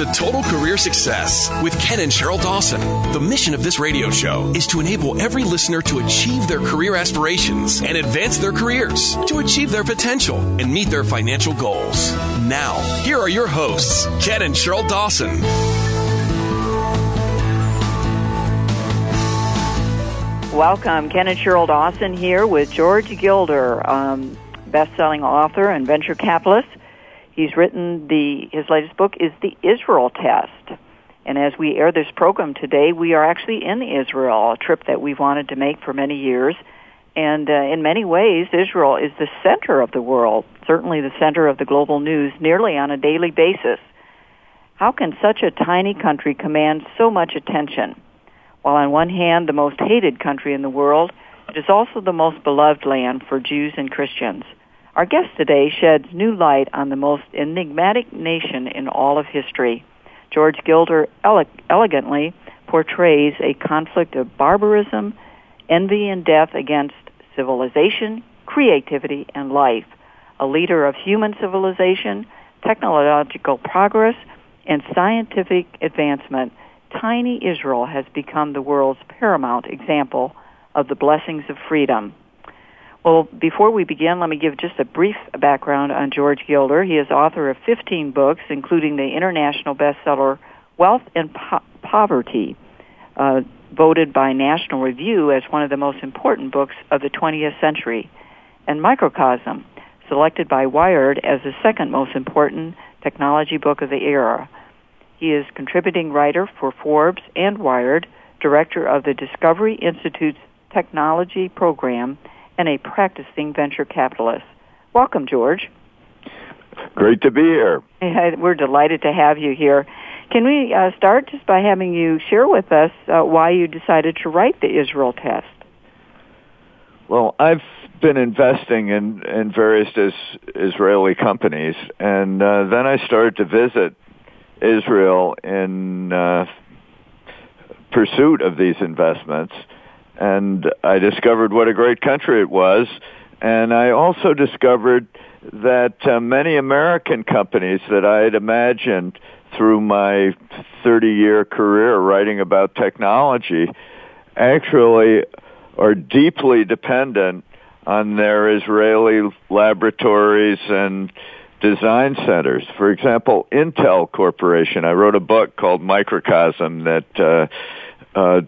to Total Career Success with Ken and Sheryl Dawson. The mission of this radio show is to enable every listener to achieve their career aspirations and advance their careers, to achieve their potential and meet their financial goals. Now, here are your hosts, Ken and Sheryl Dawson. Welcome, Ken and Sheryl Dawson here with George Gilder, um, best-selling author and venture capitalist. He's written the his latest book is the Israel Test. And as we air this program today, we are actually in Israel, a trip that we've wanted to make for many years. And uh, in many ways, Israel is the center of the world, certainly the center of the global news, nearly on a daily basis. How can such a tiny country command so much attention? While on one hand, the most hated country in the world, it is also the most beloved land for Jews and Christians. Our guest today sheds new light on the most enigmatic nation in all of history. George Gilder ele- elegantly portrays a conflict of barbarism, envy, and death against civilization, creativity, and life. A leader of human civilization, technological progress, and scientific advancement, tiny Israel has become the world's paramount example of the blessings of freedom. Well, before we begin, let me give just a brief background on George Gilder. He is author of 15 books, including the international bestseller Wealth and po- Poverty, uh, voted by National Review as one of the most important books of the 20th century, and Microcosm, selected by Wired as the second most important technology book of the era. He is contributing writer for Forbes and Wired, director of the Discovery Institute's technology program, and a practicing venture capitalist. Welcome, George. Great to be here. We're delighted to have you here. Can we uh, start just by having you share with us uh, why you decided to write the Israel test? Well, I've been investing in, in various is, Israeli companies, and uh, then I started to visit Israel in uh, pursuit of these investments and I discovered what a great country it was. And I also discovered that uh, many American companies that I had imagined through my 30-year career writing about technology actually are deeply dependent on their Israeli laboratories and design centers. For example, Intel Corporation. I wrote a book called Microcosm that uh, uh,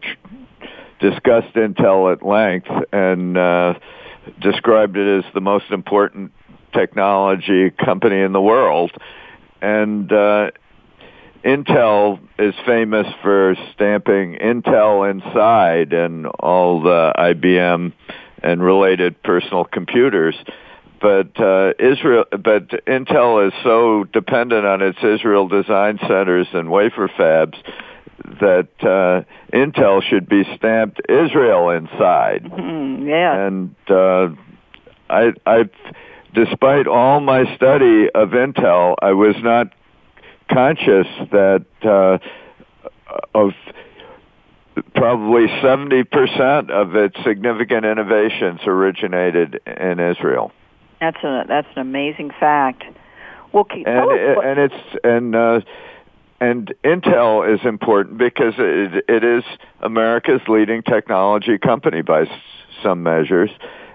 discussed Intel at length and uh, described it as the most important technology company in the world. And uh, Intel is famous for stamping Intel inside and all the IBM and related personal computers. But uh, Israel, but Intel is so dependent on its Israel design centers and wafer fabs that uh, Intel should be stamped Israel inside. Mm, yeah. And uh, I, I, despite all my study of Intel, I was not conscious that uh, of probably 70% of its significant innovations originated in Israel. That's a that's an amazing fact. Well, and, and it's and uh, and Intel is important because it, it is America's leading technology company by some measures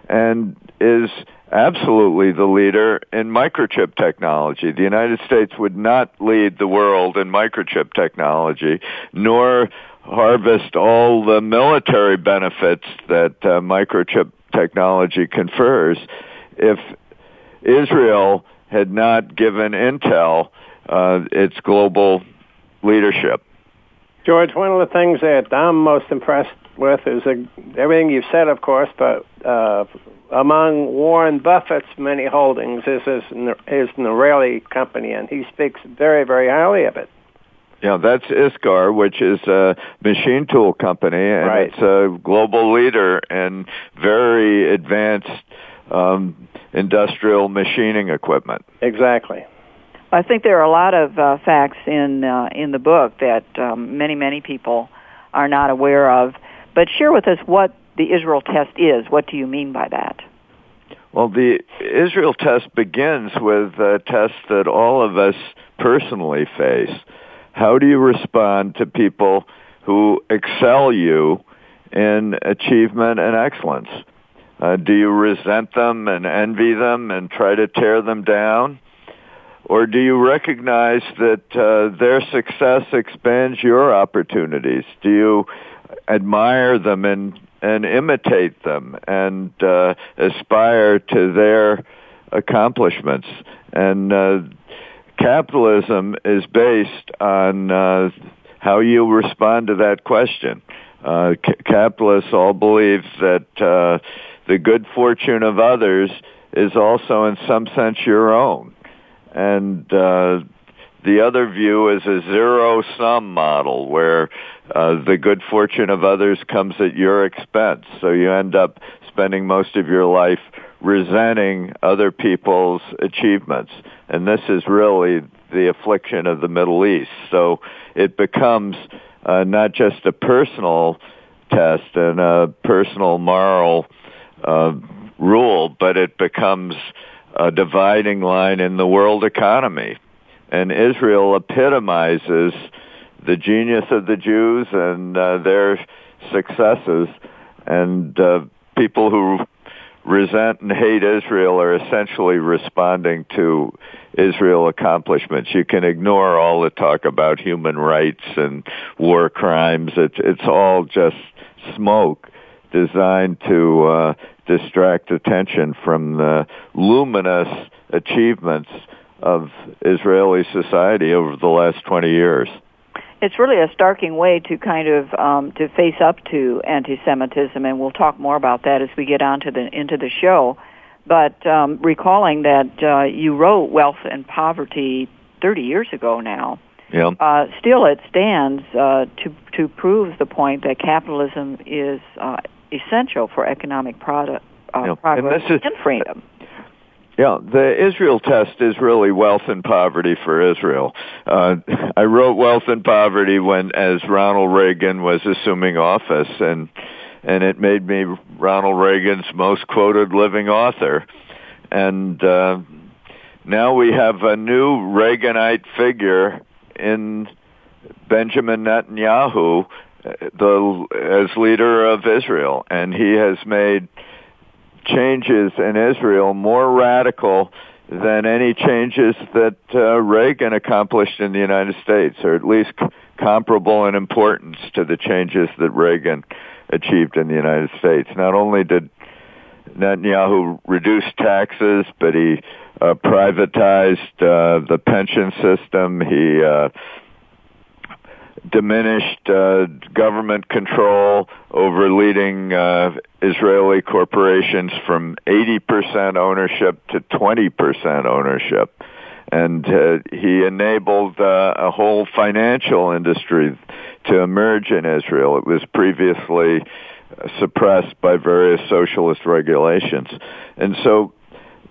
and is absolutely the leader in microchip technology. The United States would not lead the world in microchip technology, nor harvest all the military benefits that uh, microchip technology confers if Israel had not given Intel uh, its global leadership. George, one of the things that I'm most impressed with is uh, everything you've said, of course, but uh, among Warren Buffett's many holdings is his, his Israeli company, and he speaks very, very highly of it. Yeah, that's ISCAR, which is a machine tool company, and right. it's a global leader in very advanced um, industrial machining equipment. Exactly. I think there are a lot of uh, facts in uh, in the book that um, many many people are not aware of. But share with us what the Israel test is. What do you mean by that? Well, the Israel test begins with a test that all of us personally face. how do you respond to people who excel you in achievement and excellence? Uh, do you resent them and envy them and try to tear them down? Or do you recognize that uh, their success expands your opportunities? Do you admire them and, and imitate them and uh, aspire to their accomplishments? And uh, capitalism is based on uh, how you respond to that question. Uh, c- capitalists all believe that uh, the good fortune of others is also in some sense your own. And uh, the other view is a zero sum model where uh, the good fortune of others comes at your expense. So you end up spending most of your life resenting other people's achievements. And this is really the affliction of the Middle East. So it becomes uh, not just a personal test and a personal moral uh, rule, but it becomes a dividing line in the world economy. And Israel epitomizes the genius of the Jews and uh, their successes. And uh, people who resent and hate Israel are essentially responding to Israel accomplishments. You can ignore all the talk about human rights and war crimes. It's it's all just smoke designed to uh, distract attention from the luminous achievements of Israeli society over the last 20 years. It's really a starking way to kind of um, to face up to anti-Semitism, and we'll talk more about that as we get on to the into the show. But um, recalling that uh, you wrote Wealth and Poverty 30 years ago now, yeah. uh, still it stands uh, to to prove the point that capitalism is uh, essential for economic product, uh, yeah. progress and, is, and freedom. Yeah, the Israel test is really wealth and poverty for Israel. Uh, I wrote Wealth and Poverty when, as Ronald Reagan was assuming office, and and it made me Ronald Reagan's most quoted living author. And uh, now we have a new Reaganite figure in Benjamin Netanyahu, the as leader of Israel, and he has made changes in Israel more radical than any changes that uh, Reagan accomplished in the United States, or at least c- comparable in importance to the changes that Reagan achieved in the United States. Not only did Netanyahu reduce taxes, but he uh, privatized uh, the pension system. He uh, diminished uh, government control over leading uh, Israeli corporations from 80% ownership to 20% ownership. And uh, he enabled uh, a whole financial industry to emerge in Israel. It was previously suppressed by various socialist regulations. And so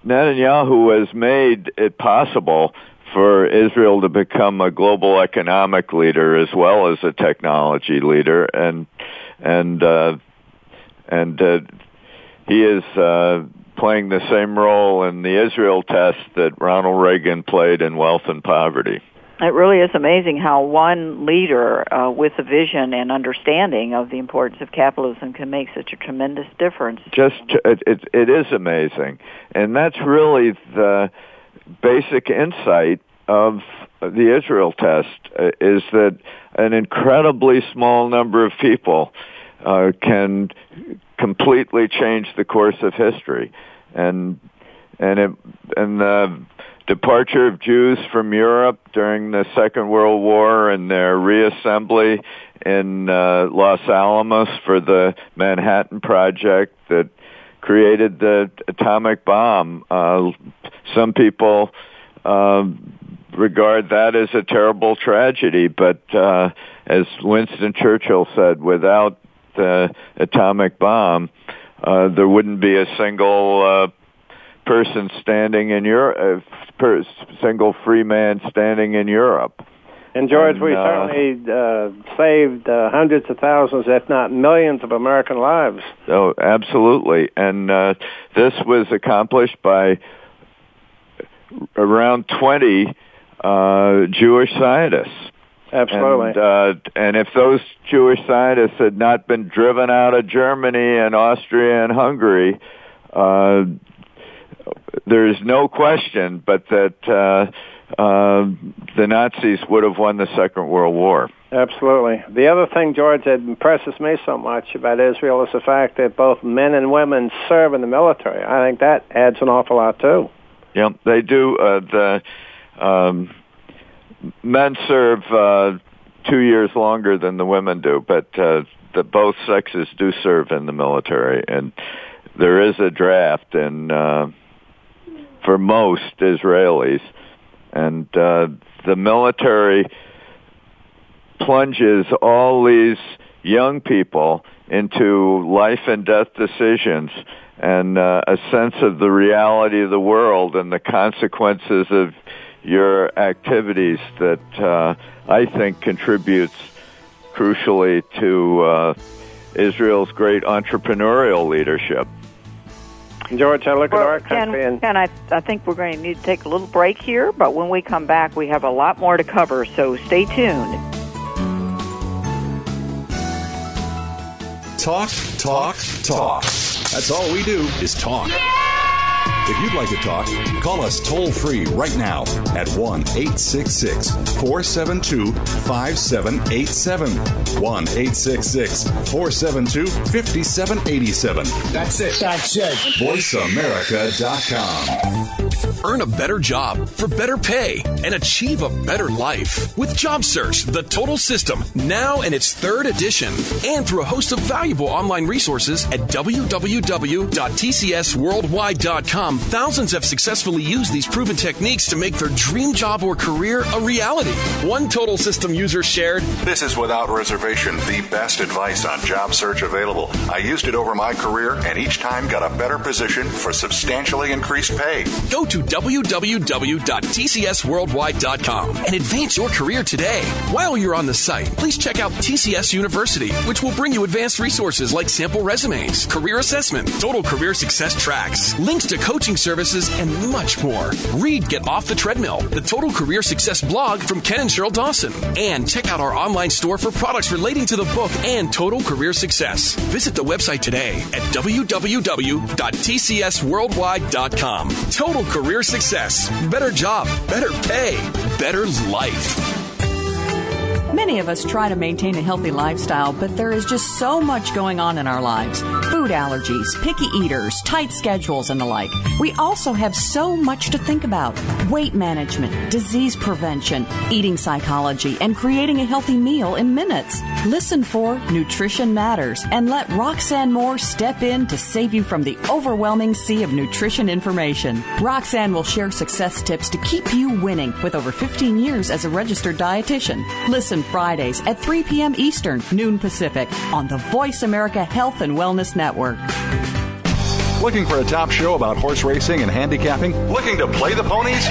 Netanyahu has made it possible for Israel to become a global economic leader as well as a technology leader, and and uh, and uh, he is uh, playing the same role in the Israel test that Ronald Reagan played in wealth and poverty. It really is amazing how one leader uh, with a vision and understanding of the importance of capitalism can make such a tremendous difference. Just it, it, it is amazing, and that's really the basic insight of the Israel test uh, is that an incredibly small number of people uh, can completely change the course of history, and and it, and the departure of Jews from Europe during the Second World War and their reassembly in uh, Los Alamos for the Manhattan Project that created the atomic bomb. Uh, some people uh, regard that as a terrible tragedy, but uh, as Winston Churchill said, without the atomic bomb, uh, there wouldn't be a single uh, person standing in Europe, uh, per, single free man standing in Europe. And George, And, we uh, certainly uh, saved uh, hundreds of thousands, if not millions, of American lives. Oh, absolutely. And uh, this was accomplished by around 20 uh, Jewish scientists. Absolutely. And, uh, and if those Jewish scientists had not been driven out of Germany and Austria and Hungary, uh, there's no question but that uh, the Nazis would have won the Second World War. Absolutely. The other thing, George, that impresses me so much about Israel is the fact that both men and women serve in the military. I think that adds an awful lot too. Yeah, they do. Uh, the um, men serve uh, two years longer than the women do, but uh, the both sexes do serve in the military, and there is a draft, and uh, for most Israelis, and uh, the military plunges all these young people into life and death decisions and uh, a sense of the reality of the world and the consequences of your activities that uh, I think contributes crucially to uh, Israel's great entrepreneurial leadership. George, I look well, at our country Ken, and Ken, I, I think we're going to need to take a little break here, but when we come back, we have a lot more to cover, so stay tuned. Talk, talk, talk. That's all we do is talk. If you'd like to talk, call us toll free right now at 1 866 472 5787. 1 866 472 5787. That's it. That's it. VoiceAmerica.com. Earn a better job for better pay and achieve a better life with Job Search, the total system, now in its third edition, and through a host of valuable online resources at www.tcsworldwide.com. Thousands have successfully used these proven techniques to make their dream job or career a reality. One total system user shared This is without reservation the best advice on job search available. I used it over my career and each time got a better position for substantially increased pay. Go to www.tcsworldwide.com and advance your career today. While you're on the site, please check out TCS University, which will bring you advanced resources like sample resumes, career assessment, total career success tracks, links to coaching services, and much more. Read Get Off the Treadmill, the Total Career Success blog from Ken and Sheryl Dawson, and check out our online store for products relating to the book and Total Career Success. Visit the website today at www.tcsworldwide.com. Total Career Success. Better job, better pay, better life. Many of us try to maintain a healthy lifestyle, but there is just so much going on in our lives food allergies, picky eaters, tight schedules, and the like. We also have so much to think about weight management, disease prevention, eating psychology, and creating a healthy meal in minutes. Listen for Nutrition Matters and let Roxanne Moore step in to save you from the overwhelming sea of nutrition information. Roxanne will share success tips to keep you winning with over 15 years as a registered dietitian. Listen Fridays at 3 p.m. Eastern, noon Pacific on the Voice America Health and Wellness Network. Looking for a top show about horse racing and handicapping? Looking to play the ponies?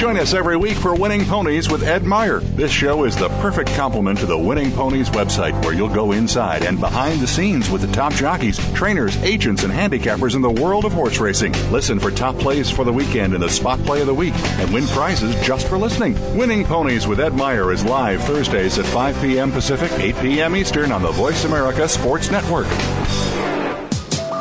Join us every week for Winning Ponies with Ed Meyer. This show is the perfect complement to the Winning Ponies website where you'll go inside and behind the scenes with the top jockeys, trainers, agents, and handicappers in the world of horse racing. Listen for top plays for the weekend and the spot play of the week and win prizes just for listening. Winning Ponies with Ed Meyer is live Thursdays at 5 p.m. Pacific, 8 p.m. Eastern on the Voice America Sports Network.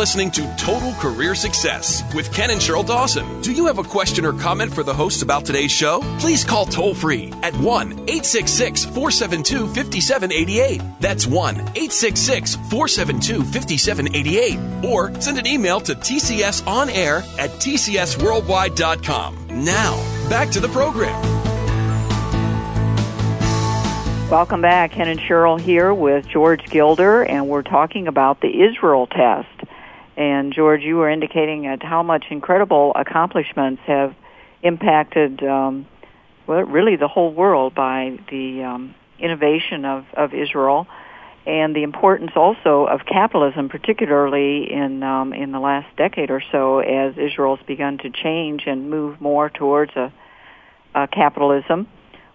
listening to Total Career Success with Ken and Sheryl Dawson. Do you have a question or comment for the hosts about today's show? Please call toll free at 1 866 472 5788. That's 1 866 472 5788. Or send an email to tcsonair at tcsworldwide.com. Now, back to the program. Welcome back. Ken and Sheryl here with George Gilder, and we're talking about the Israel test. And George, you were indicating at how much incredible accomplishments have impacted, um, well, really the whole world by the um, innovation of, of Israel, and the importance also of capitalism, particularly in um, in the last decade or so, as Israel's begun to change and move more towards a uh, capitalism.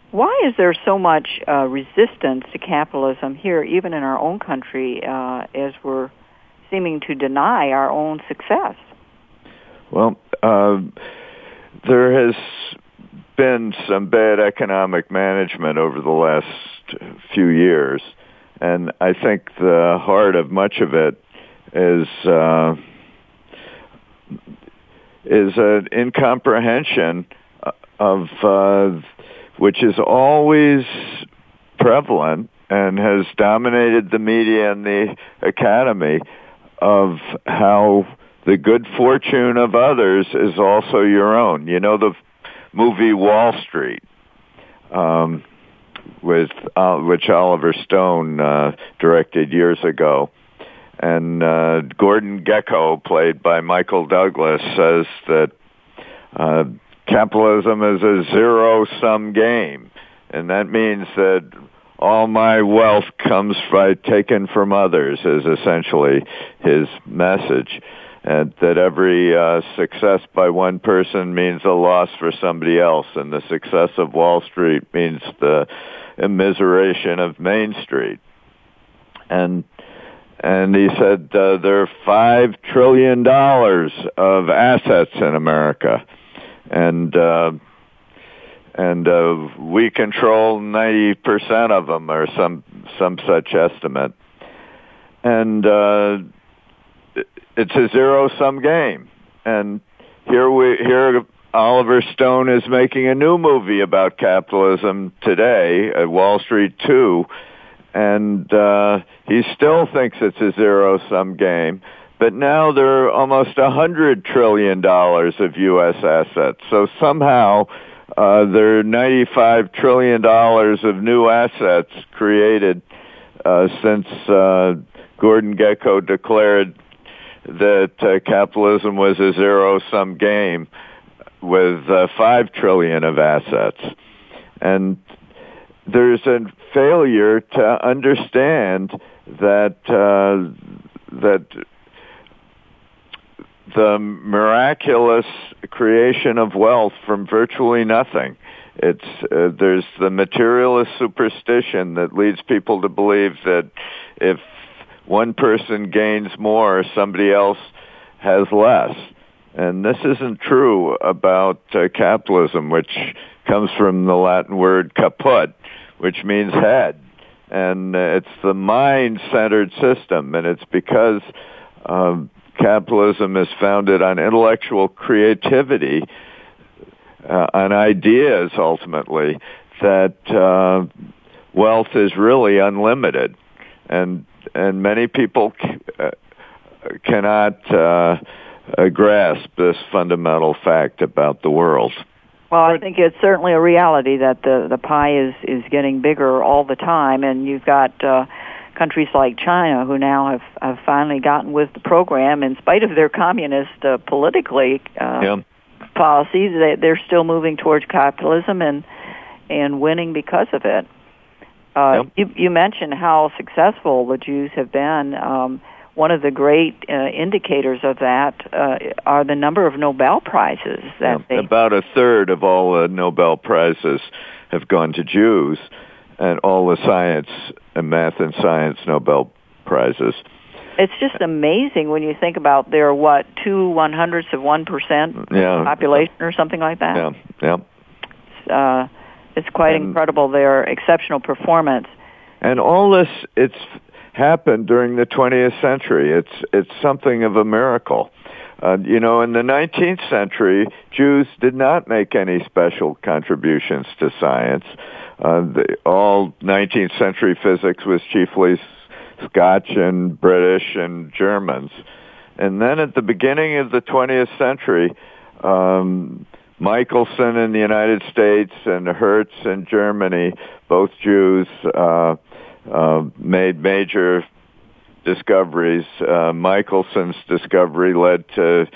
Why is there so much uh, resistance to capitalism here, even in our own country, uh, as we're seeming to deny our own success? Well, uh, there has been some bad economic management over the last few years, and I think the heart of much of it is uh, is an incomprehension of uh, which is always prevalent and has dominated the media and the academy of how the good fortune of others is also your own. You know the movie Wall Street, um, with uh, which Oliver Stone uh, directed years ago, and uh, Gordon Gekko, played by Michael Douglas, says that uh, capitalism is a zero-sum game, and that means that all my wealth comes by taken from others is essentially his message and that every uh, success by one person means a loss for somebody else, and the success of Wall Street means the immiseration of Main Street. And and he said uh, there are five trillion dollars of assets in America, and uh, and uh, we control ninety percent of them, or some some such estimate. And uh, it's a zero sum game. And here we here Oliver Stone is making a new movie about capitalism today at Wall Street 2 and uh he still thinks it's a zero sum game but now there are almost a hundred trillion dollars of US assets so somehow uh there are 95 trillion dollars of new assets created uh since uh Gordon Gekko declared that uh, capitalism was a zero-sum game with uh, five trillion of assets, and there's a failure to understand that uh, that the miraculous creation of wealth from virtually nothing. It's uh, there's the materialist superstition that leads people to believe that if one person gains more, somebody else has less. And this isn't true about uh, capitalism, which comes from the Latin word caput, which means head. And uh, it's the mind-centered system, and it's because um, capitalism is founded on intellectual creativity, uh, on ideas ultimately, that uh, wealth is really unlimited. And and many people uh, cannot uh, uh, grasp this fundamental fact about the world. Well, I think it's certainly a reality that the the pie is is getting bigger all the time, and you've got uh, countries like China who now have have finally gotten with the program in spite of their communist uh, politically uh, yeah. policies. They, they're still moving towards capitalism and and winning because of it. Uh, yep. you, you mentioned how successful the Jews have been. Um, one of the great uh, indicators of that uh, are the number of Nobel prizes that yeah, they about a third of all the Nobel prizes have gone to Jews, and all the science and math and science Nobel prizes. It's just amazing when you think about there are what two one hundredths of one percent yeah. population or something like that. Yeah, yeah. Uh, it's quite and, incredible their exceptional performance. And all this, it's happened during the 20th century. It's it's something of a miracle. Uh, you know, in the 19th century, Jews did not make any special contributions to science. Uh, the, all 19th century physics was chiefly Scotch and British and Germans. And then at the beginning of the 20th century, um, Michelson in the United States and Hertz in Germany, both Jews, uh, uh, made major discoveries. Uh, Michelson's discovery led to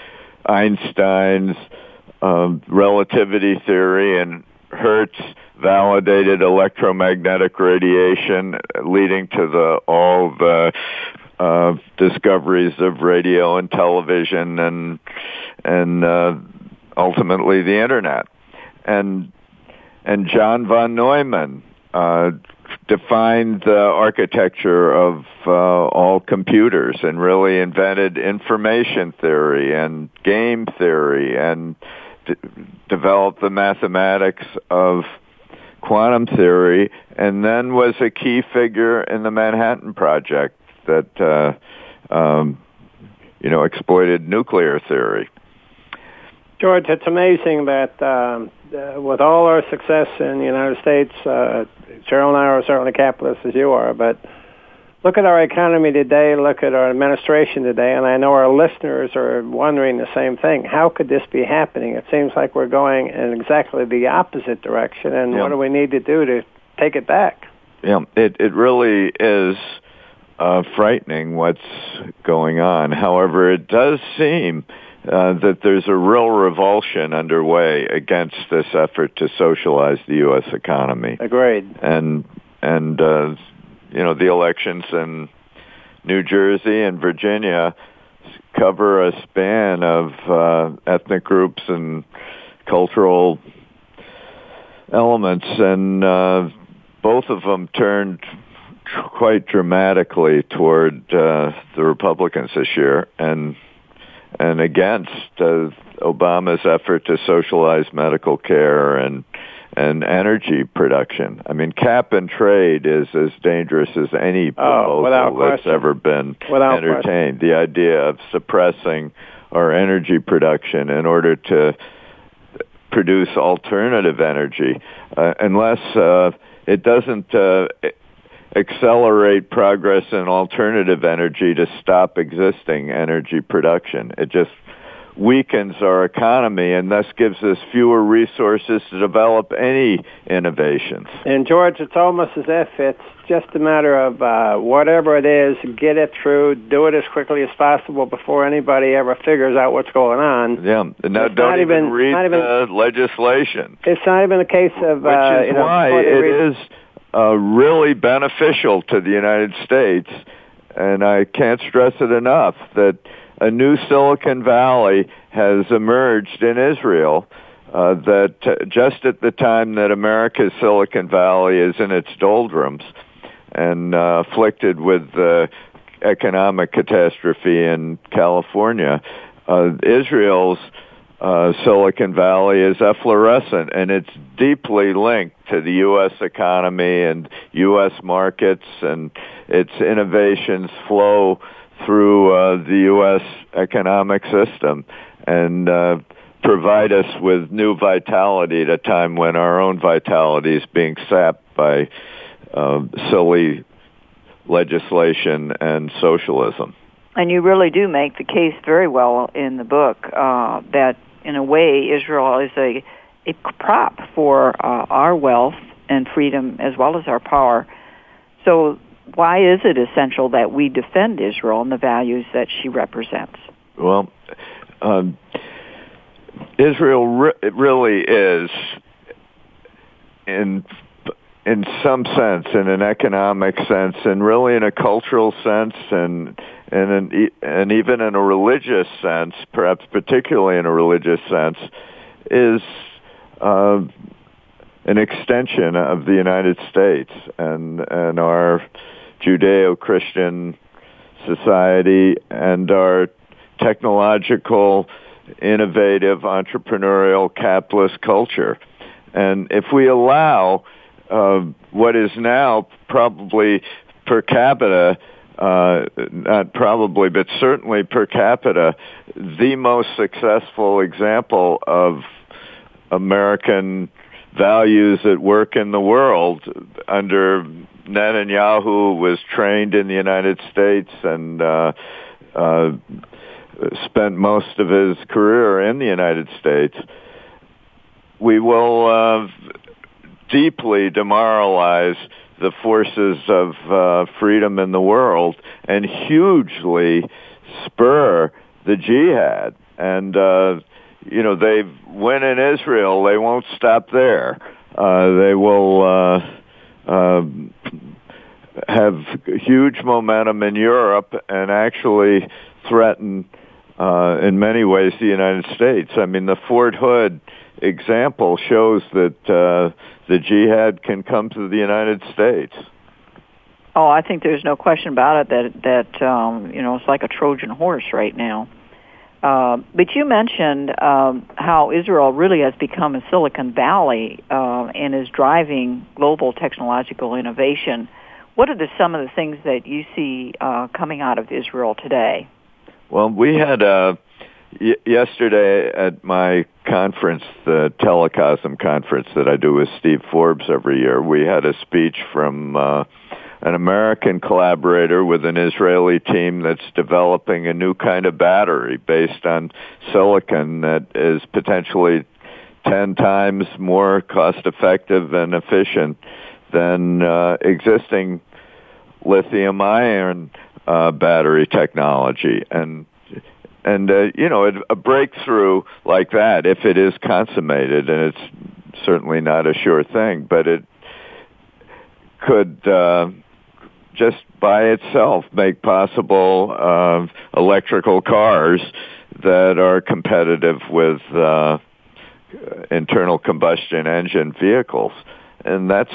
Einstein's um, relativity theory, and Hertz validated electromagnetic radiation, leading to the all the uh, discoveries of radio and television and and uh, ultimately the internet. And and John von Neumann uh, defined the architecture of uh, all computers and really invented information theory and game theory and developed the mathematics of quantum theory and then was a key figure in the Manhattan Project that uh, um, you know exploited nuclear theory. George, it's amazing that um, uh, with all our success in the United States, uh, Sheryl and I are certainly capitalists as you are, but look at our economy today, look at our administration today, and I know our listeners are wondering the same thing. How could this be happening? It seems like we're going in exactly the opposite direction, and yeah. what do we need to do to take it back? Yeah, it it really is uh, frightening what's going on. However, it does seem uh, that there's a real revulsion underway against this effort to socialize the U.S. economy. Agreed. And and uh, you know the elections in New Jersey and Virginia cover a span of uh, ethnic groups and cultural elements, and uh, both of them turned quite dramatically toward uh, the Republicans this year, and and against uh, Obama's effort to socialize medical care and and energy production. I mean, cap and trade is as dangerous as any oh, proposal that's question. ever been without entertained. Question. The idea of suppressing our energy production in order to produce alternative energy, uh, unless uh, it doesn't uh, accelerate progress in alternative energy to stop existing energy production. It just weakens our economy and thus gives us fewer resources to develop any innovations. And George, it's almost as if it's just a matter of uh, whatever it is, get it through, do it as quickly as possible before anybody ever figures out what's going on. Yeah, now it's don't even, even read even, the legislation. It's not even a case of which uh, is you know, why it is uh, really beneficial to the United States, and I can't stress it enough that a new Silicon Valley has emerged in Israel. Uh, that uh, just at the time that America's Silicon Valley is in its doldrums and uh, afflicted with the economic catastrophe in California, uh, Israel's uh, Silicon Valley is efflorescent and it's deeply linked to the U.S. economy and U.S. markets and its innovations flow through uh, the U.S. economic system and uh, provide us with new vitality at a time when our own vitality is being sapped by uh, silly legislation and socialism. And you really do make the case very well in the book uh, that in a way, Israel is a, a prop for uh, our wealth and freedom as well as our power. So why is it essential that we defend Israel and the values that she represents? Well, um, Israel re- really is, in in some sense, in an economic sense, and really in a cultural sense, and and an, and even in a religious sense, perhaps particularly in a religious sense, is uh, an extension of the United States and and our Judeo-Christian society and our technological, innovative, entrepreneurial, capitalist culture. And if we allow uh, what is now probably per capita uh, not probably, but certainly per capita, the most successful example of American values at work in the world under Netanyahu was trained in the United States and uh, uh, spent most of his career in the United States. We will uh, deeply demoralize the forces of uh, freedom in the world and hugely spur the jihad. And uh, you know, they win in Israel, they won't stop there. Uh, they will uh, uh, have huge momentum in Europe and actually threaten, uh, in many ways, the United States. I mean, the Fort Hood example shows that uh, the jihad can come to the United States. Oh, I think there's no question about it that that um, you know it's like a Trojan horse right now. Uh, but you mentioned um, how Israel really has become a Silicon Valley uh, and is driving global technological innovation. What are the, some of the things that you see uh, coming out of Israel today? Well, we had uh, y- yesterday at my conference, the Telecosm conference that I do with Steve Forbes every year. We had a speech from uh, an American collaborator with an Israeli team that's developing a new kind of battery based on silicon that is potentially 10 times more cost effective and efficient than uh, existing lithium ion uh, battery technology. And and uh, you know a breakthrough like that if it is consummated and it's certainly not a sure thing but it could uh, just by itself make possible uh, electrical cars that are competitive with uh, internal combustion engine vehicles, and that's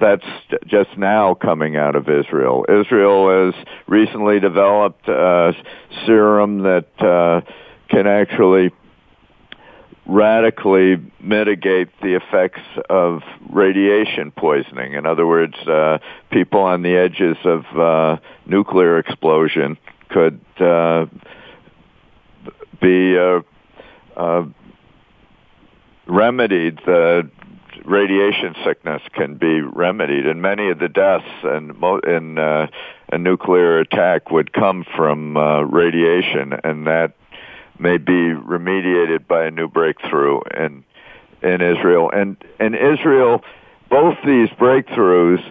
that's just now coming out of Israel. Israel has recently developed a serum that uh, can actually radically mitigate the effects of radiation poisoning. In other words, uh, people on the edges of uh, nuclear explosion could uh, be uh, uh, remedied. The radiation sickness can be remedied, and many of the deaths in, in uh, a nuclear attack would come from radiation, and that may be remediated by a new breakthrough in in Israel. And in Israel, both these breakthroughs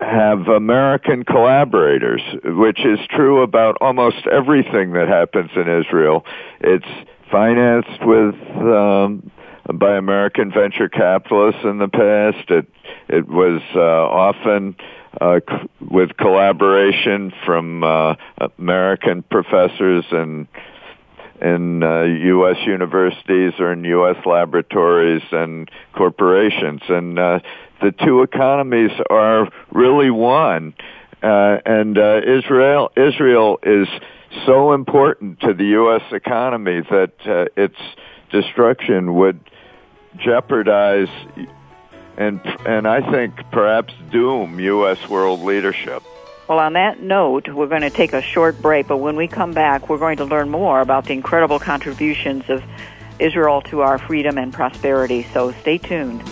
have American collaborators, which is true about almost everything that happens in Israel. It's financed with um, by American venture capitalists in the past. It it was uh, often uh, c- with collaboration from uh, American professors and in uh, U.S. universities or in U.S. laboratories and corporations. And uh, the two economies are really one. Uh, and uh, Israel, Israel is so important to the U.S. economy that uh, its destruction would jeopardize and and I think perhaps doom U.S. world leadership. Well, on that note, we're going to take a short break, but when we come back, we're going to learn more about the incredible contributions of Israel to our freedom and prosperity. So stay tuned.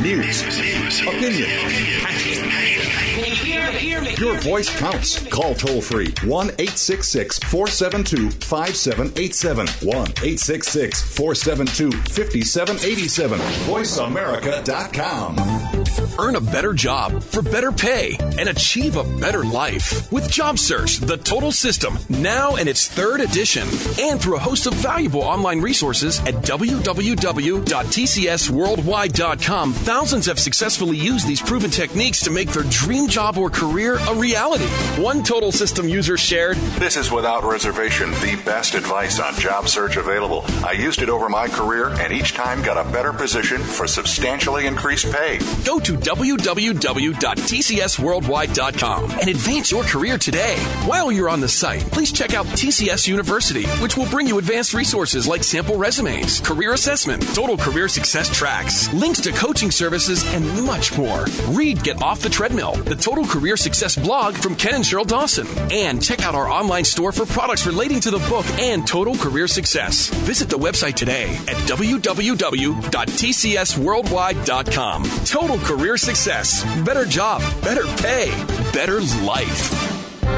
News, opinion, your voice counts. Call toll free 1 866 472 5787. 1 866 472 5787. VoiceAmerica.com. Earn a better job for better pay and achieve a better life with Job Search, the total system, now in its third edition, and through a host of valuable online resources at www.tcsworldwide.com. Thousands have successfully used these proven techniques to make their dream job or career a reality. One total system user shared This is without reservation the best advice on job search available. I used it over my career and each time got a better position for substantially increased pay. Go to www.tcsworldwide.com and advance your career today. While you're on the site, please check out TCS University, which will bring you advanced resources like sample resumes, career assessment, total career success tracks, links to coaching services, and much more. Read Get Off the Treadmill, the Total Career Success blog from Ken and Sheryl Dawson. And check out our online store for products relating to the book and total career success. Visit the website today at www.tcsworldwide.com. Total career success. Better job, better pay, better life.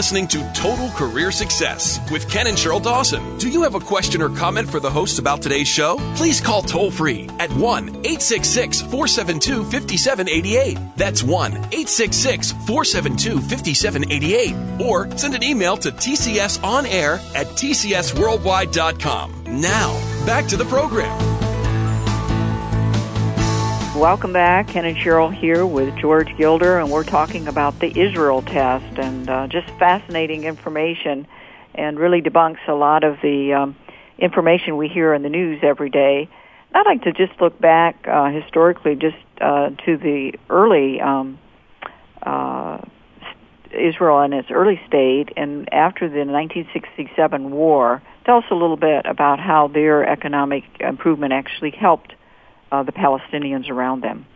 listening to Total Career Success with Ken and Sheryl Dawson. Do you have a question or comment for the hosts about today's show? Please call toll free at 1 866 472 5788. That's 1 866 472 5788. Or send an email to tcsonair at tcsworldwide.com. Now, back to the program. Welcome back. Ken and Sheryl here with George Gilder, and we're talking about the Israel test and uh, just fascinating information and really debunks a lot of the um, information we hear in the news every day. I'd like to just look back uh, historically just uh, to the early um, uh, Israel in its early state and after the 1967 war. Tell us a little bit about how their economic improvement actually helped uh, the Palestinians around them.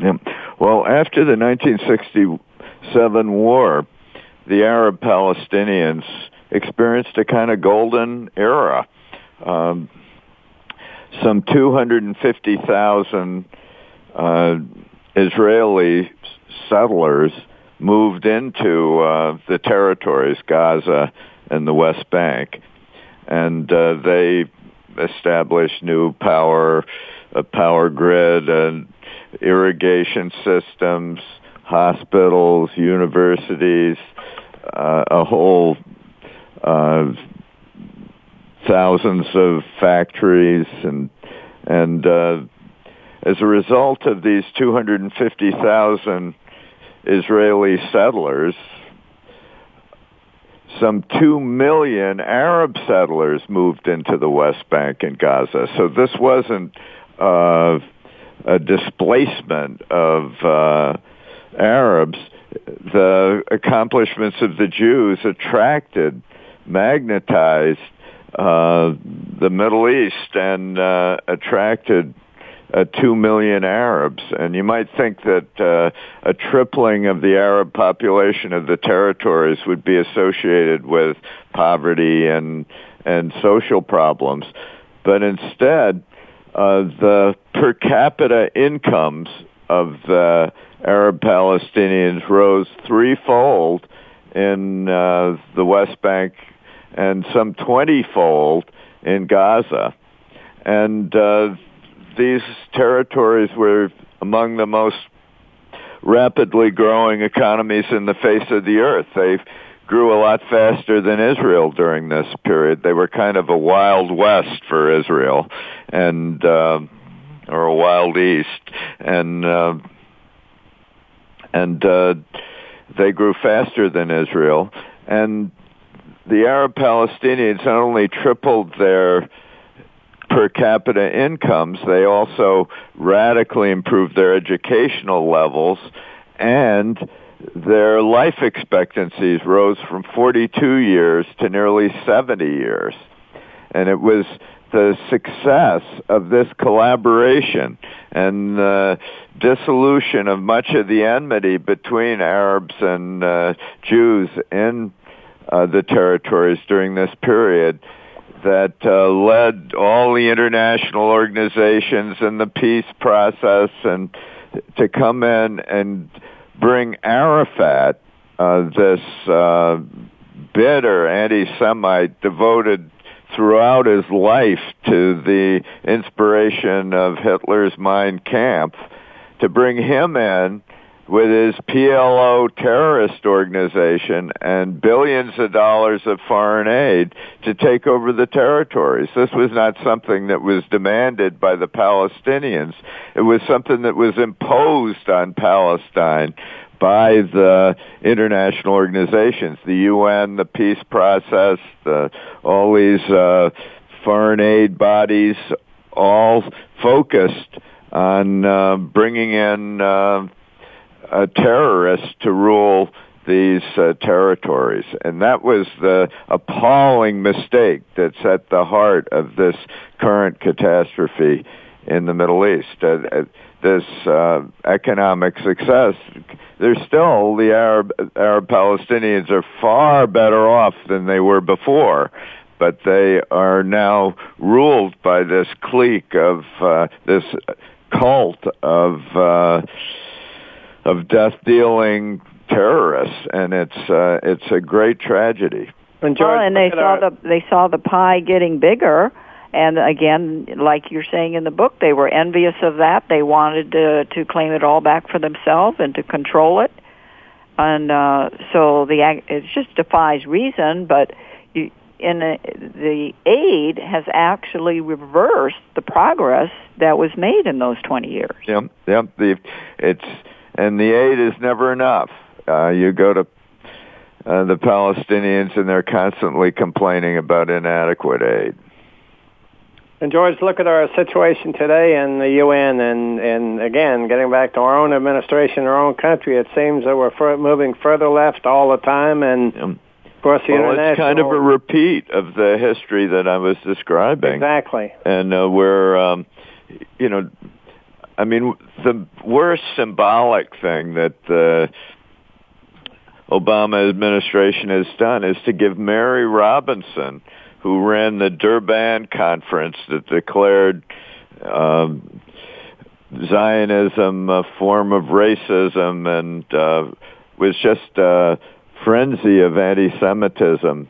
Yeah. Well, after the 1967 war, the Arab Palestinians experienced a kind of golden era. Um, some 250,000 uh, Israeli settlers moved into uh, the territories, Gaza and the West Bank, and uh, they established new power a power grid and irrigation systems, hospitals, universities, uh, a whole uh, thousands of factories and and uh, as a result of these 250,000 Israeli settlers, some 2 million Arab settlers moved into the West Bank and Gaza. So this wasn't uh, a displacement of uh, Arabs, the accomplishments of the Jews attracted, magnetized uh, the Middle East and uh, attracted uh, two million Arabs. And you might think that uh, a tripling of the Arab population of the territories would be associated with poverty and and social problems, but instead uh, the per capita incomes of the Arab Palestinians rose threefold in uh, the West Bank and some 20-fold in Gaza. And uh, these territories were among the most rapidly growing economies in the face of the earth. They've grew a lot faster than Israel during this period. They were kind of a wild west for Israel, and uh, or a wild east, and uh, and uh, they grew faster than Israel, and the Arab Palestinians not only tripled their per capita incomes, they also radically improved their educational levels and their life expectancies rose from 42 years to nearly 70 years. And it was the success of this collaboration and the dissolution of much of the enmity between Arabs and uh, Jews in uh, the territories during this period that uh, led all the international organizations and the peace process and to come in and bring Arafat, uh, this uh, bitter anti-Semite devoted throughout his life to the inspiration of Hitler's Mein Kampf, to bring him in with his PLO terrorist organization and billions of dollars of foreign aid to take over the territories. This was not something that was demanded by the Palestinians. It was something that was imposed on Palestine by the international organizations, the UN, the peace process, the, all these uh, foreign aid bodies, all focused on uh, bringing in uh, a terrorist to rule these uh, territories. And that was the appalling mistake that's at the heart of this current catastrophe in the Middle East. Uh, uh this uh, economic success, there's still the Arab Arab Palestinians are far better off than they were before but they are now ruled by this clique of uh, this cult of uh, of death dealing terrorists, and it's uh, it's a great tragedy. And, George, well, and they saw our... the they saw the pie getting bigger, and again, like you're saying in the book, they were envious of that. They wanted to to claim it all back for themselves and to control it, and uh, so the it just defies reason, but. You, in a, the aid has actually reversed the progress that was made in those 20 years. Yep, yep. The it's and the aid is never enough. Uh, you go to uh, the Palestinians and they're constantly complaining about inadequate aid. And George, look at our situation today in the UN, and and again, getting back to our own administration, our own country, it seems that we're moving further left all the time, and. um, of course, the well, international... it's kind of a repeat of the history that I was describing. Exactly. And uh, we're, um, you know, I mean, the worst symbolic thing that the Obama administration has done is to give Mary Robinson, who ran the Durban conference that declared um, Zionism a form of racism and uh, was just a frenzy of anti-Semitism.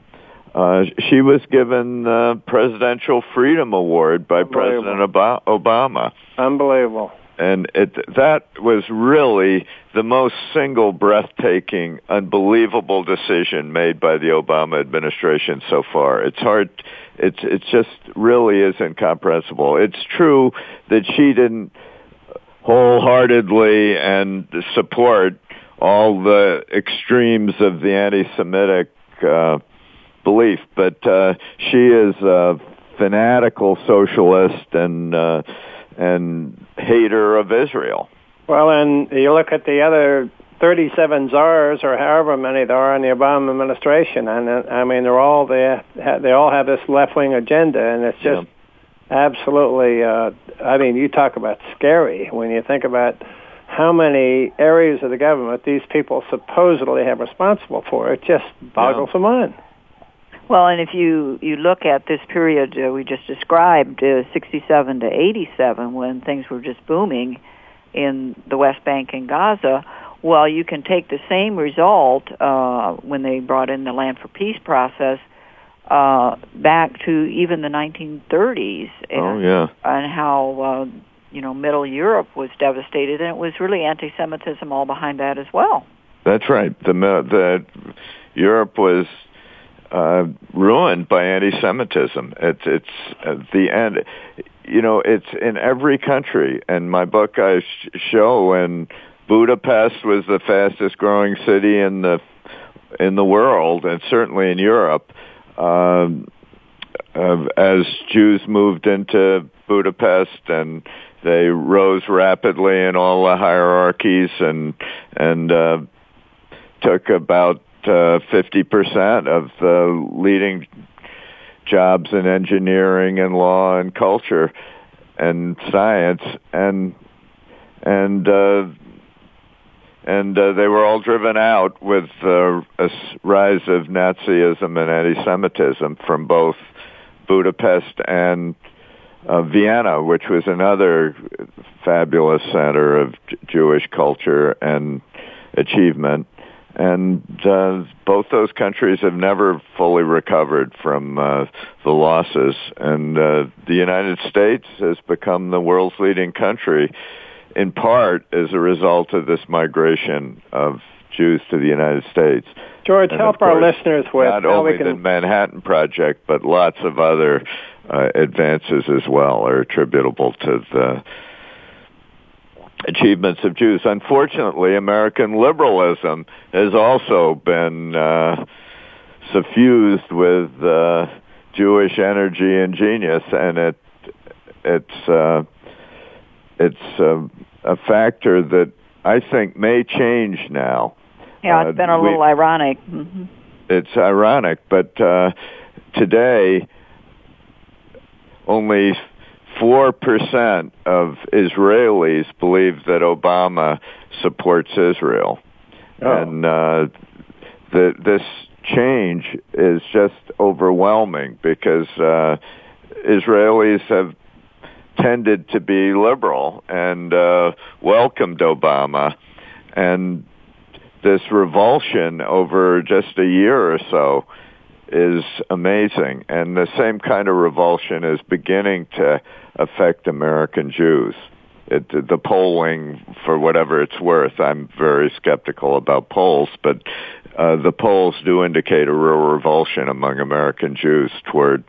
Uh, she was given the Presidential Freedom Award by President Obama. Unbelievable. And it, that was really the most single breathtaking, unbelievable decision made by the Obama administration so far. It's hard, it's, it just really is incomprehensible. It's true that she didn't wholeheartedly and support all the extremes of the anti-Semitic uh, belief, but uh, she is a fanatical socialist and uh, and hater of Israel. Well, and you look at the other 37 czars or however many there are in the Obama administration, and uh, I mean they're all they they all have this left wing agenda, and it's just yeah. absolutely. Uh, I mean, you talk about scary when you think about how many areas of the government these people supposedly have responsible for. It just boggles yeah. the mind. Well, and if you you look at this period uh, we just described, uh, 67 to 87, when things were just booming in the West Bank and Gaza, well, you can take the same result uh, when they brought in the Land for Peace process uh, back to even the 1930s. And, oh yeah, and how uh, you know, Middle Europe was devastated, and it was really anti-Semitism all behind that as well. That's right. The the Europe was uh, ruined by anti-Semitism. It's it's at the end. You know, it's in every country. And my book I sh- show when Budapest was the fastest growing city in the in the world, and certainly in Europe. Um, uh, as Jews moved into Budapest and they rose rapidly in all the hierarchies and and uh, took about uh, fifty percent of the leading jobs in engineering and law and culture and science and and uh, and uh, they were all driven out with uh, a rise of Nazism and anti-Semitism from both Budapest and uh, Vienna, which was another fabulous center of Jewish culture and achievement. And uh, both those countries have never fully recovered from uh, the losses. And uh, the United States has become the world's leading country in part as a result of this migration of Jews to the United States. George, And help of our listeners with not how only we can. the Manhattan Project, but lots of other uh, advances as well are attributable to the achievements of Jews. Unfortunately, American liberalism has also been uh, suffused with uh, Jewish energy and genius, and it it's uh, it's uh, a factor that I think may change now. Yeah, it's Uh, been a we- little ironic. hmm it's ironic, but uh, today only four percent of Israelis believe that Obama supports Israel, Oh. and uh, the, this change is just overwhelming because uh, Israelis have tended to be liberal and uh, welcomed Obama, and this revulsion over just a year or so is amazing. And the same kind of revulsion is beginning to affect American Jews. It, the polling, for whatever it's worth, I'm very skeptical about polls, but uh, the polls do indicate a real revulsion among American Jews toward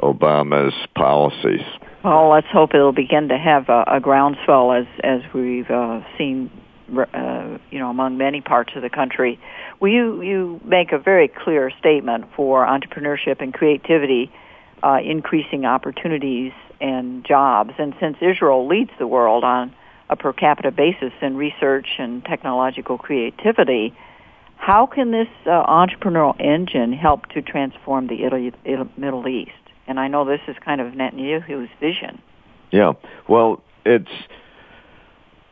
Obama's policies. Well, let's hope it'll begin to have a, a groundswell as as we've uh, seen, uh, you know, among many parts of the country. Well, you you make a very clear statement for entrepreneurship and creativity, uh, increasing opportunities and jobs. And since Israel leads the world on a per capita basis in research and technological creativity, how can this uh, entrepreneurial engine help to transform the Italy, Italy, Middle East? And I know this is kind of Netanyahu's vision. Yeah. Well, it's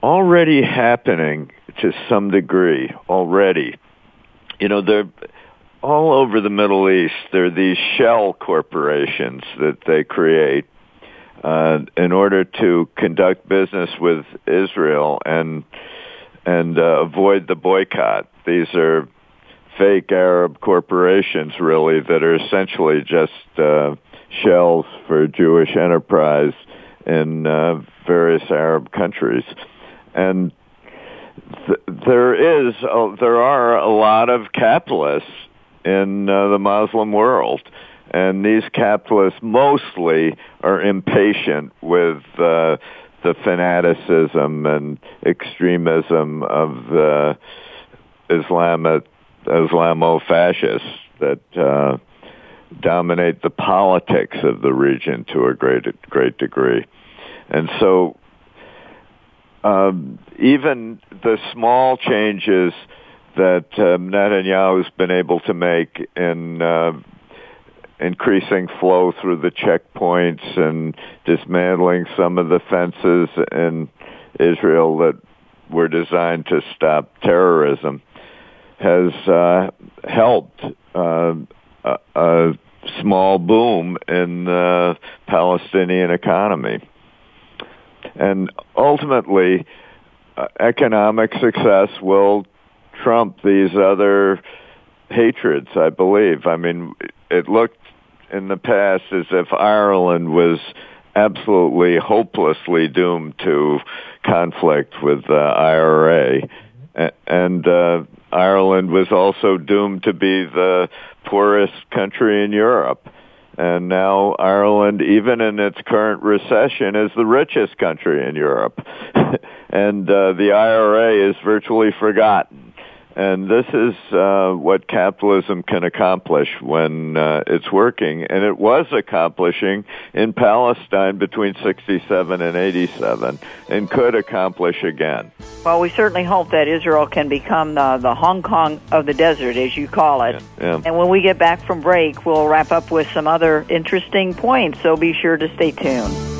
already happening to some degree already. You know, they're all over the Middle East. There are these shell corporations that they create uh, in order to conduct business with Israel and and uh, avoid the boycott. These are fake Arab corporations, really, that are essentially just uh, shells for Jewish enterprise in uh, various Arab countries, and th- there is a, there are a lot of capitalists in uh, the Muslim world, and these capitalists mostly are impatient with uh, the fanaticism and extremism of the Islamic Islamo-fascists that uh, dominate the politics of the region to a great great degree, and so um, even the small changes that um, Netanyahu's been able to make in uh, increasing flow through the checkpoints and dismantling some of the fences in Israel that were designed to stop terrorism has uh, helped uh, a, a small boom in the Palestinian economy. And ultimately, uh, economic success will trump these other hatreds, I believe. I mean, it looked in the past as if Ireland was absolutely hopelessly doomed to conflict with the IRA. And uh, Ireland was also doomed to be the poorest country in Europe. And now Ireland, even in its current recession, is the richest country in Europe. and uh, the IRA is virtually forgotten. And this is uh, what capitalism can accomplish when uh, it's working. And it was accomplishing in Palestine between 67 and 87 and could accomplish again. Well, we certainly hope that Israel can become the, the Hong Kong of the desert, as you call it. Yeah. And when we get back from break, we'll wrap up with some other interesting points, so be sure to stay tuned.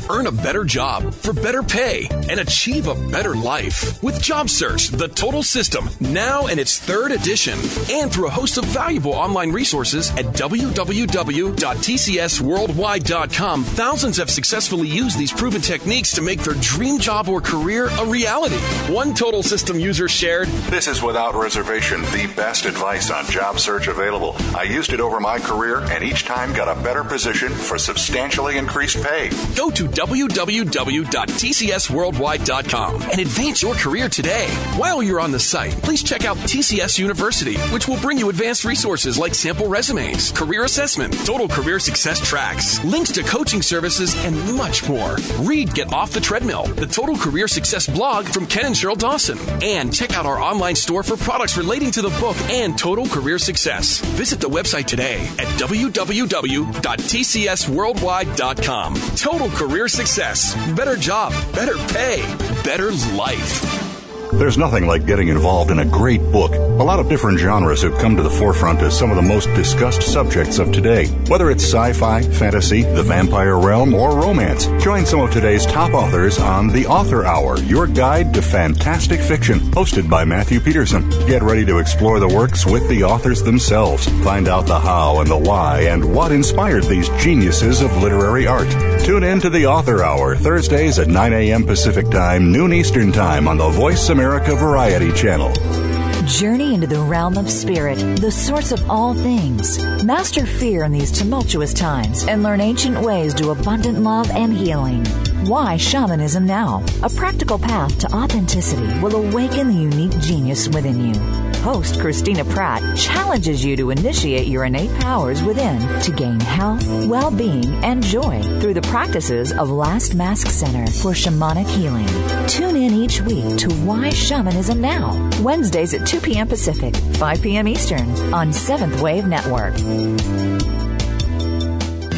earn a better job for better pay and achieve a better life with Job Search, the total system, now in its third edition, and through a host of valuable online resources at www.tcsworldwide.com. Thousands have successfully used these proven techniques to make their dream job or career a reality. One total system user shared This is without reservation the best advice on job search available. I used it over my career and each time got a better position for substantially increased pay. Go to www.tcsworldwide.com and advance your career today. While you're on the site, please check out TCS University, which will bring you advanced resources like sample resumes, career assessment, total career success tracks, links to coaching services, and much more. Read Get Off the Treadmill, the Total Career Success blog from Ken and Sheryl Dawson, and check out our online store for products relating to the book and total career success. Visit the website today at www.tcsworldwide.com. Total career success, better job, better pay, better life. There's nothing like getting involved in a great book. A lot of different genres have come to the forefront as some of the most discussed subjects of today. Whether it's sci-fi, fantasy, the vampire realm, or romance, join some of today's top authors on The Author Hour, your guide to fantastic fiction, hosted by Matthew Peterson. Get ready to explore the works with the authors themselves. Find out the how and the why and what inspired these geniuses of literary art. Tune in to The Author Hour, Thursdays at 9 a.m. Pacific Time, noon Eastern Time on the Voice America Variety Channel. Journey into the realm of spirit, the source of all things. Master fear in these tumultuous times and learn ancient ways to abundant love and healing. Why Shamanism Now? A practical path to authenticity will awaken the unique genius within you. Host Christina Pratt challenges you to initiate your innate powers within to gain health, well being, and joy through the practices of Last Mask Center for Shamanic Healing. Tune in each week to Why Shamanism Now? Wednesdays at 2 p.m. Pacific, 5 p.m. Eastern on Seventh Wave Network.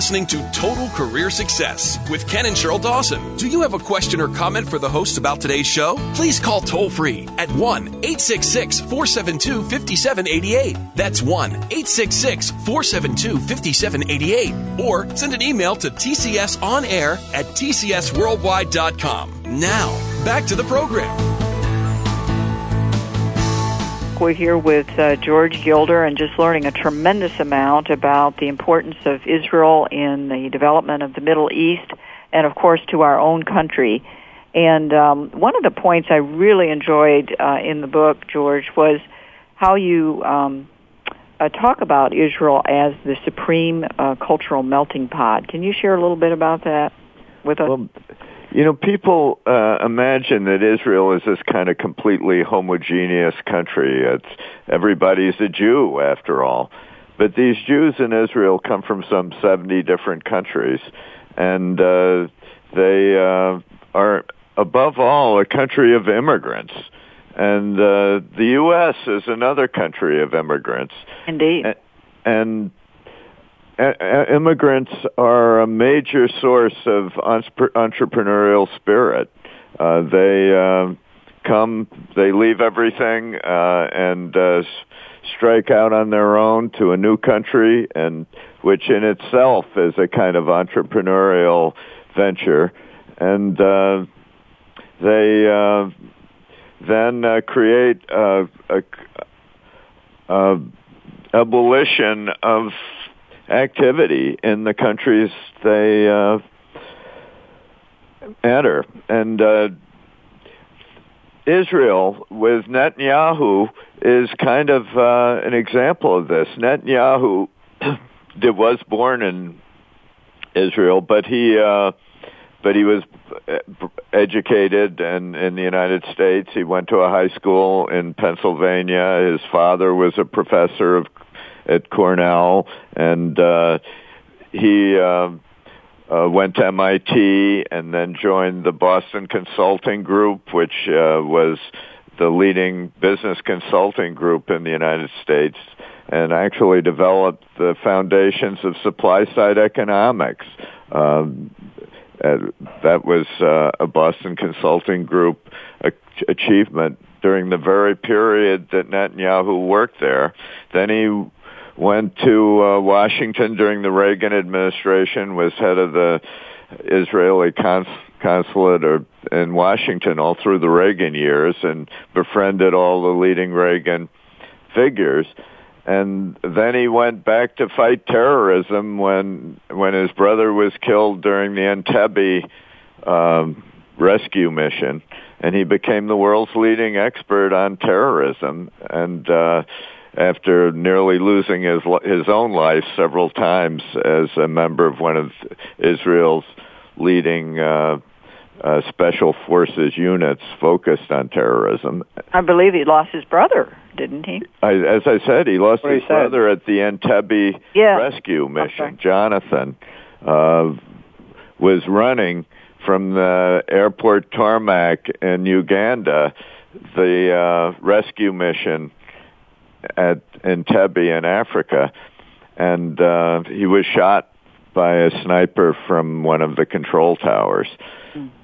listening to Total Career Success with Ken and Sheryl Dawson. Do you have a question or comment for the hosts about today's show? Please call toll free at 1 866 472 5788. That's 1 866 472 5788. Or send an email to tcsonair at tcsworldwide.com. Now, back to the program. We're here with uh, George Gilder and just learning a tremendous amount about the importance of Israel in the development of the Middle East and, of course, to our own country. And um, one of the points I really enjoyed uh, in the book, George, was how you um, uh, talk about Israel as the supreme uh, cultural melting pot. Can you share a little bit about that with us? Well, you know, people uh, imagine that Israel is this kind of completely homogeneous country. It's everybody's a Jew after all. But these Jews in Israel come from some 70 different countries and uh, they uh, are above all a country of immigrants. And uh, the US is another country of immigrants. Indeed. And uh, immigrants are a major source of entrepreneurial spirit. Uh, they uh, come, they leave everything, uh, and uh, strike out on their own to a new country, and which in itself is a kind of entrepreneurial venture, and uh, they uh, then uh, create a, a, a abolition of activity in the countries they uh, enter. And uh, Israel with Netanyahu is kind of uh, an example of this. Netanyahu did, was born in Israel, but he uh, but he was educated and in the United States. He went to a high school in Pennsylvania. His father was a professor of at Cornell, and uh, he uh, uh, went to MIT and then joined the Boston Consulting Group, which uh, was the leading business consulting group in the United States. and actually developed the foundations of supply side economics. Um, uh, that was uh, a Boston Consulting Group achievement during the very period that Netanyahu worked there. Then he went to uh, Washington during the Reagan administration, was head of the Israeli cons- consulate or in Washington all through the Reagan years and befriended all the leading Reagan figures. And then he went back to fight terrorism when when his brother was killed during the Entebbe um, rescue mission, and he became the world's leading expert on terrorism. And uh, after nearly losing his his own life several times as a member of one of Israel's leading uh, uh, special forces units focused on terrorism. I believe he lost his brother, didn't he? I, as I said, he lost What his he brother at the Entebbe Yeah. rescue mission. Jonathan uh, was running from the airport tarmac in Uganda, the uh, rescue mission at Entebbe in Africa, and uh, he was shot by a sniper from one of the control towers.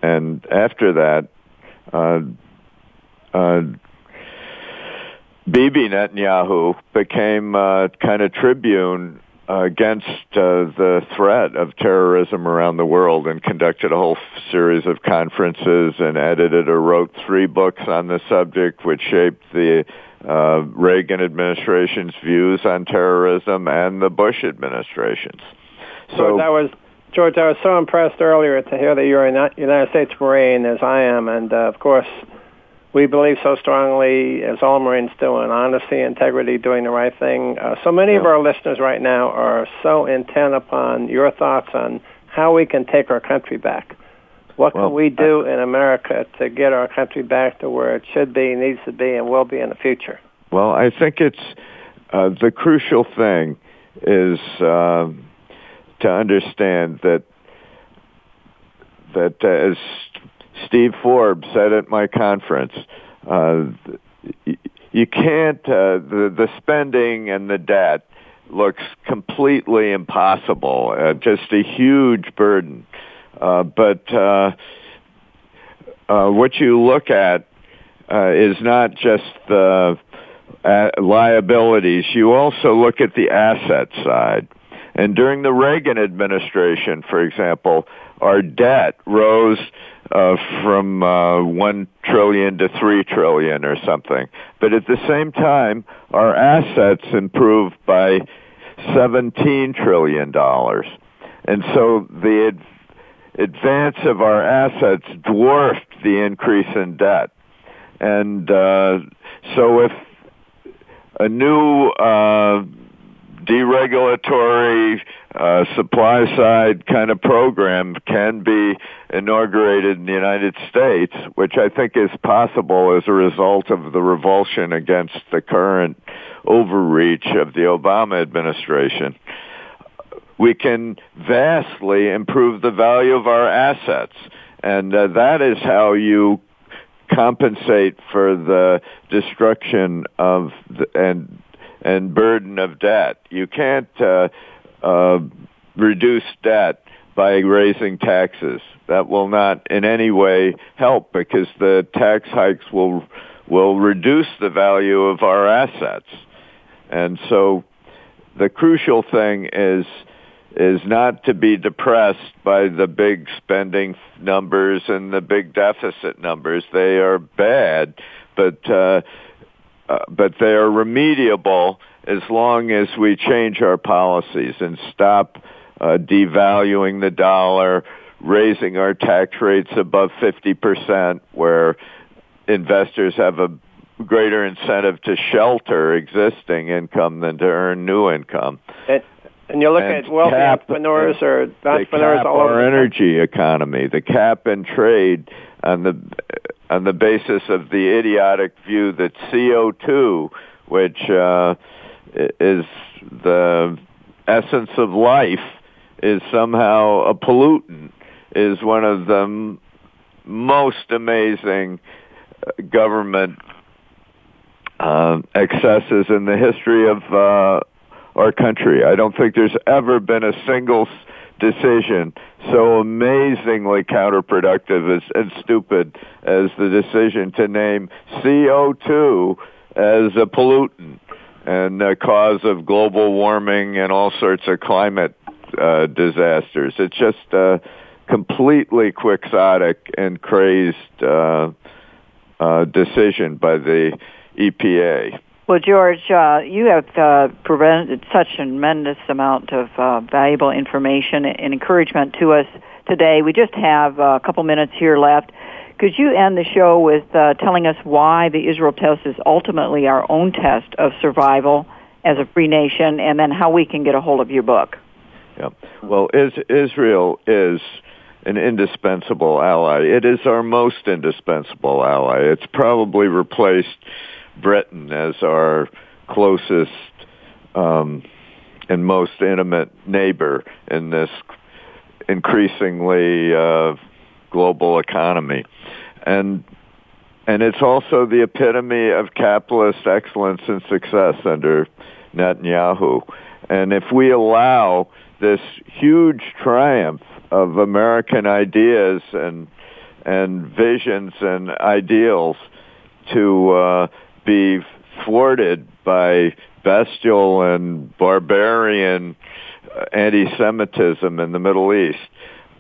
And after that, uh, uh, Bibi Netanyahu became uh, kind of tribune against uh, the threat of terrorism around the world and conducted a whole f- series of conferences and edited or wrote three books on the subject which shaped the uh, Reagan administration's views on terrorism and the Bush administration's. George, I was George. I was so impressed earlier to hear that you're a Uni- United States Marine, as I am, and uh, of course, we believe so strongly, as all Marines do, in honesty, integrity, doing the right thing. Uh, so many of our listeners right now are so intent upon your thoughts on how we can take our country back. What can we do in America to get our country back to where it should be, needs to be, and will be in the future? Well, I think it's uh, the crucial thing is um to understand that that uh, as Steve Forbes said at my conference, uh, you can't uh, the the spending and the debt looks completely impossible, uh, just a huge burden. Uh, but uh, uh, what you look at uh, is not just the uh, liabilities. You also look at the asset side. And during the Reagan administration, for example, our debt rose uh, from uh, one trillion to three trillion or something. But at the same time, our assets improved by seventeen trillion dollars, and so the ad- advance of our assets dwarfed the increase in debt. And uh, so if a new uh, deregulatory uh, supply side kind of program can be inaugurated in the United States, which I think is possible as a result of the revulsion against the current overreach of the Obama administration. We can vastly improve the value of our assets, and uh, that is how you compensate for the destruction of the, and and burden of debt. You can't uh, uh, reduce debt by raising taxes. That will not in any way help because the tax hikes will will reduce the value of our assets. And so the crucial thing is is not to be depressed by the big spending numbers and the big deficit numbers. They are bad, but uh, uh, but they are remediable as long as we change our policies and stop uh, devaluing the dollar, raising our tax rates above 50%, where investors have a greater incentive to shelter existing income than to earn new income. And, and you look And at wealthy cap- entrepreneurs or They entrepreneurs all over our energy economy, the cap and trade on the on the basis of the idiotic view that CO2, which uh, is the essence of life, is somehow a pollutant, is one of the most amazing uh, government uh, excesses in the history of uh, our country. I don't think there's ever been a single decision so amazingly counterproductive as, and stupid as the decision to name CO2 as a pollutant and a cause of global warming and all sorts of climate uh, disasters. It's just a completely quixotic and crazed uh, uh, decision by the EPA. Well, George, uh, you have uh, provided such a tremendous amount of uh, valuable information and encouragement to us today. We just have a couple minutes here left. Could you end the show with uh, telling us why the Israel test is ultimately our own test of survival as a free nation, and then how we can get a hold of your book? Yeah. Well, is, Israel is an indispensable ally. It is our most indispensable ally. It's probably replaced Britain as our closest um, and most intimate neighbor in this increasingly uh, global economy, and and it's also the epitome of capitalist excellence and success under Netanyahu. And if we allow this huge triumph of American ideas and and visions and ideals to uh, be thwarted by bestial and barbarian uh, anti-Semitism in the Middle East,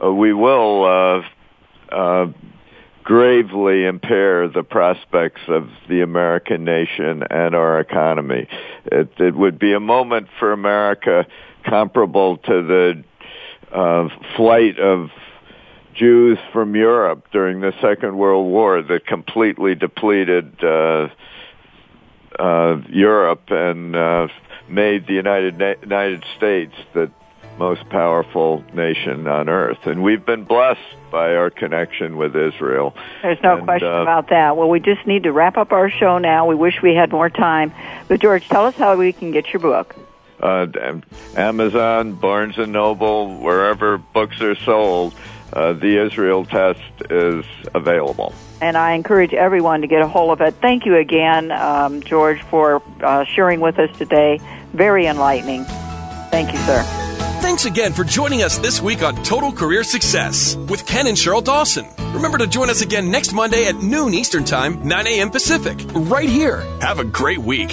uh, we will uh, uh, gravely impair the prospects of the American nation and our economy. It, it would be a moment for America comparable to the uh, flight of Jews from Europe during the Second World War that completely depleted uh, uh, Europe and uh, made the United Na- United States the most powerful nation on earth. And we've been blessed by our connection with Israel. There's no and, question uh, about that. Well, we just need to wrap up our show now. We wish we had more time. But George, tell us how we can get your book. Uh, Amazon, Barnes and Noble, wherever books are sold, uh, the Israel test is available. And I encourage everyone to get a hold of it. Thank you again, um, George, for uh, sharing with us today. Very enlightening. Thank you, sir. Thanks again for joining us this week on Total Career Success with Ken and Sheryl Dawson. Remember to join us again next Monday at noon Eastern Time, 9 a.m. Pacific, right here. Have a great week.